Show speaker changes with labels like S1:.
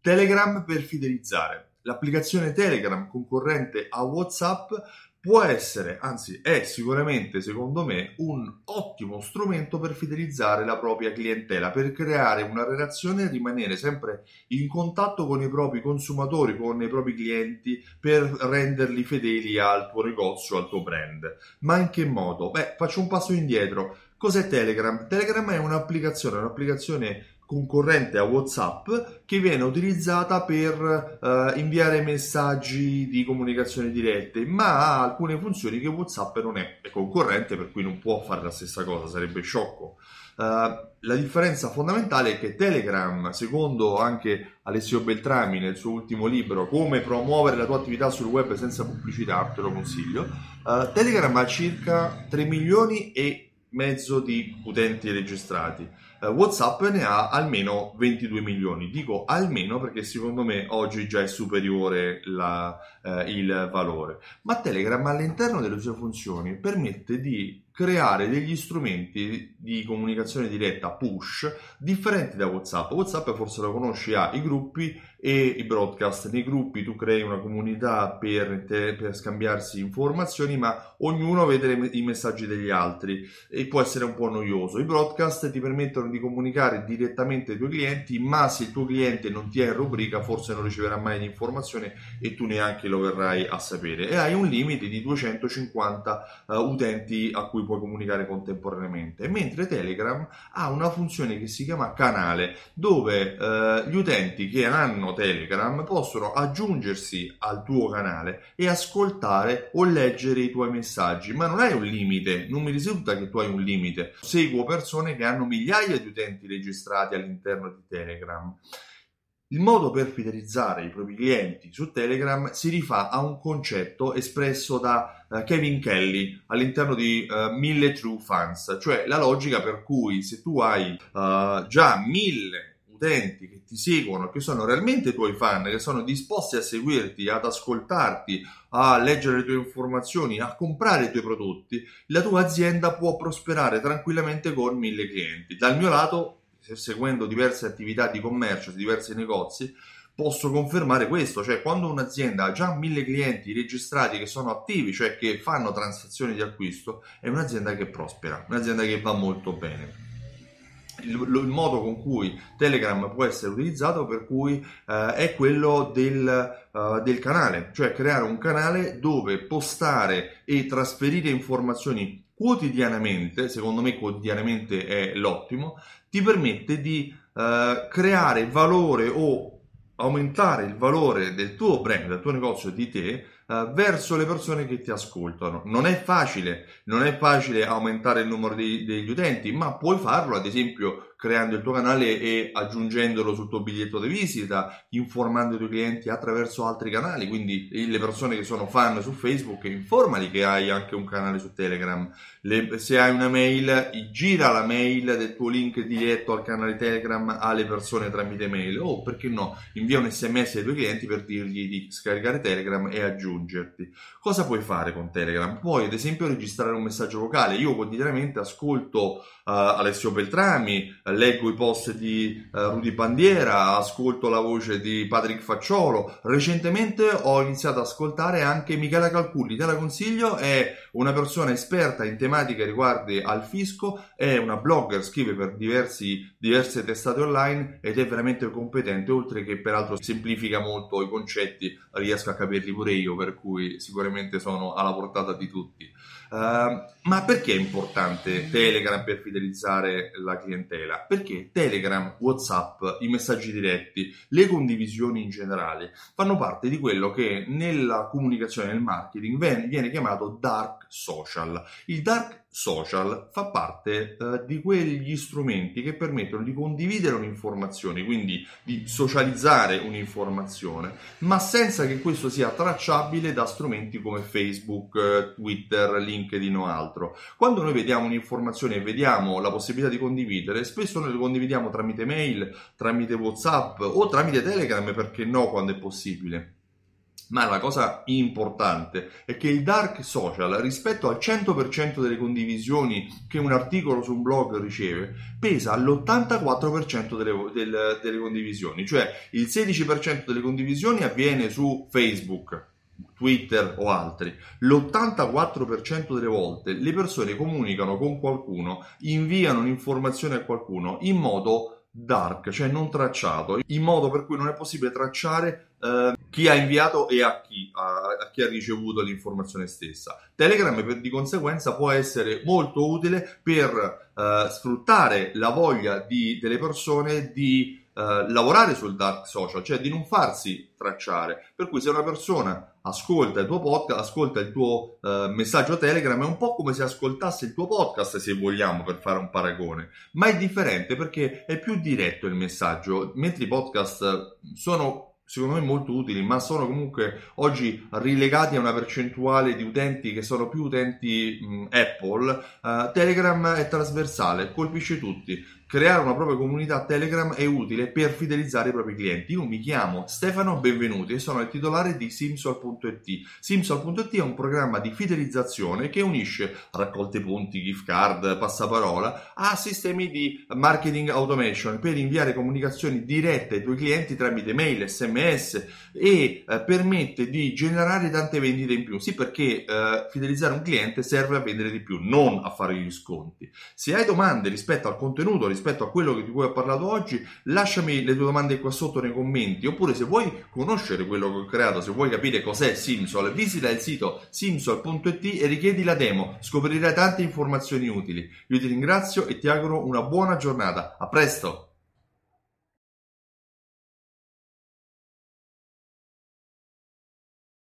S1: Telegram per fidelizzare. L'applicazione Telegram concorrente a WhatsApp può essere, anzi è sicuramente secondo me un ottimo strumento per fidelizzare la propria clientela, per creare una relazione e rimanere sempre in contatto con i propri consumatori, con i propri clienti, per renderli fedeli al tuo negozio, al tuo brand. Ma in che modo? Beh, faccio un passo indietro. Cos'è Telegram? Telegram è un'applicazione, un'applicazione concorrente a WhatsApp che viene utilizzata per uh, inviare messaggi di comunicazione dirette, ma ha alcune funzioni che WhatsApp non è, è concorrente per cui non può fare la stessa cosa, sarebbe sciocco. Uh, la differenza fondamentale è che Telegram, secondo anche Alessio Beltrami nel suo ultimo libro, Come promuovere la tua attività sul web senza pubblicità, te lo consiglio, uh, Telegram ha circa 3 milioni e mezzo di utenti registrati eh, WhatsApp ne ha almeno 22 milioni. Dico almeno perché secondo me oggi già è superiore la, eh, il valore. Ma Telegram all'interno delle sue funzioni permette di creare degli strumenti di comunicazione diretta push differenti da WhatsApp. WhatsApp forse lo conosci, ha i gruppi e i broadcast. Nei gruppi tu crei una comunità per, te, per scambiarsi informazioni, ma ognuno vede le, i messaggi degli altri e può essere un po' noioso. I broadcast ti permettono di comunicare direttamente ai tuoi clienti, ma se il tuo cliente non ti è in rubrica, forse non riceverà mai l'informazione e tu neanche lo verrai a sapere. E hai un limite di 250 uh, utenti a cui puoi comunicare contemporaneamente, mentre Telegram ha una funzione che si chiama canale, dove eh, gli utenti che hanno Telegram possono aggiungersi al tuo canale e ascoltare o leggere i tuoi messaggi, ma non hai un limite, non mi risulta che tu hai un limite. Seguo persone che hanno migliaia di utenti registrati all'interno di Telegram. Il modo per fidelizzare i propri clienti su Telegram si rifà a un concetto espresso da uh, Kevin Kelly all'interno di uh, eh, 1000 True Fans, cioè la logica per cui se tu hai uh, già mille utenti che ti seguono, che sono realmente tuoi fan, che sono disposti a seguirti, ad ascoltarti, a leggere le tue informazioni, a comprare i tuoi prodotti, la tua azienda può prosperare tranquillamente con mille clienti. Dal mio lato seguendo diverse attività di commercio, diversi negozi, posso confermare questo, cioè quando un'azienda ha già mille clienti registrati che sono attivi, cioè che fanno transazioni di acquisto, è un'azienda che prospera, un'azienda che va molto bene. Il, il modo con cui Telegram può essere utilizzato per cui eh, è quello del, uh, del canale, cioè creare un canale dove postare e trasferire informazioni quotidianamente, secondo me quotidianamente è l'ottimo, ti permette di uh, creare valore o aumentare il valore del tuo brand, del tuo negozio, di te, uh, verso le persone che ti ascoltano. Non è facile, non è facile aumentare il numero di, degli utenti, ma puoi farlo, ad esempio, creando il tuo canale e aggiungendolo sul tuo biglietto di visita, informando i tuoi clienti attraverso altri canali, quindi le persone che sono fan su Facebook, informali che hai anche un canale su Telegram. Le, se hai una mail, gira la mail del tuo link diretto al canale Telegram alle persone tramite mail o perché no, invia un sms ai tuoi clienti per dirgli di scaricare Telegram e aggiungerti. Cosa puoi fare con Telegram? Puoi ad esempio registrare un messaggio vocale. Io quotidianamente ascolto uh, Alessio Beltrami, leggo i post di uh, Rudy Bandiera, ascolto la voce di Patrick Facciolo. Recentemente ho iniziato ad ascoltare anche Michela Calculli, te la consiglio, è una persona esperta in tematiche riguardi al fisco, è una blogger, scrive per diversi, diverse testate online ed è veramente competente, oltre che peraltro semplifica molto i concetti, riesco a capirli pure io, per cui sicuramente sono alla portata di tutti. Uh, ma perché è importante Telegram per fidelizzare la clientela? Perché Telegram, WhatsApp, i messaggi diretti, le condivisioni in generale fanno parte di quello che nella comunicazione e nel marketing viene chiamato dark social. Il dark social fa parte eh, di quegli strumenti che permettono di condividere un'informazione, quindi di socializzare un'informazione, ma senza che questo sia tracciabile da strumenti come Facebook, eh, Twitter, LinkedIn o altro. Quando noi vediamo un'informazione e vediamo la possibilità di condividere, spesso noi lo condividiamo tramite mail, tramite WhatsApp o tramite Telegram, perché no, quando è possibile. Ma la cosa importante è che il dark social, rispetto al 100% delle condivisioni che un articolo su un blog riceve, pesa all'84% delle, del, delle condivisioni, cioè il 16% delle condivisioni avviene su Facebook, Twitter o altri, l'84% delle volte le persone comunicano con qualcuno, inviano un'informazione a qualcuno in modo dark, cioè non tracciato, in modo per cui non è possibile tracciare eh, chi ha inviato e a chi, a, a chi, ha ricevuto l'informazione stessa. Telegram per, di conseguenza può essere molto utile per eh, sfruttare la voglia di, delle persone di eh, lavorare sul dark social, cioè di non farsi tracciare. Per cui se una persona ascolta il tuo podcast, ascolta il tuo uh, messaggio Telegram, è un po' come se ascoltasse il tuo podcast, se vogliamo, per fare un paragone, ma è differente perché è più diretto il messaggio, mentre i podcast sono secondo me molto utili, ma sono comunque oggi rilegati a una percentuale di utenti che sono più utenti mh, Apple. Uh, Telegram è trasversale, colpisce tutti creare una propria comunità Telegram è utile per fidelizzare i propri clienti. Io mi chiamo Stefano Benvenuti e sono il titolare di Simsol.it. Simsol.it è un programma di fidelizzazione che unisce raccolte punti, gift card, passaparola a sistemi di marketing automation per inviare comunicazioni dirette ai tuoi clienti tramite mail, sms e eh, permette di generare tante vendite in più. Sì, perché eh, fidelizzare un cliente serve a vendere di più, non a fare gli sconti. Se hai domande rispetto al contenuto, rispetto a quello di cui ho parlato oggi, lasciami le tue domande qua sotto nei commenti, oppure se vuoi conoscere quello che ho creato, se vuoi capire cos'è Simsol, visita il sito simsol.it e richiedi la demo, scoprirai tante informazioni utili. Io ti ringrazio e ti auguro una buona giornata. A presto!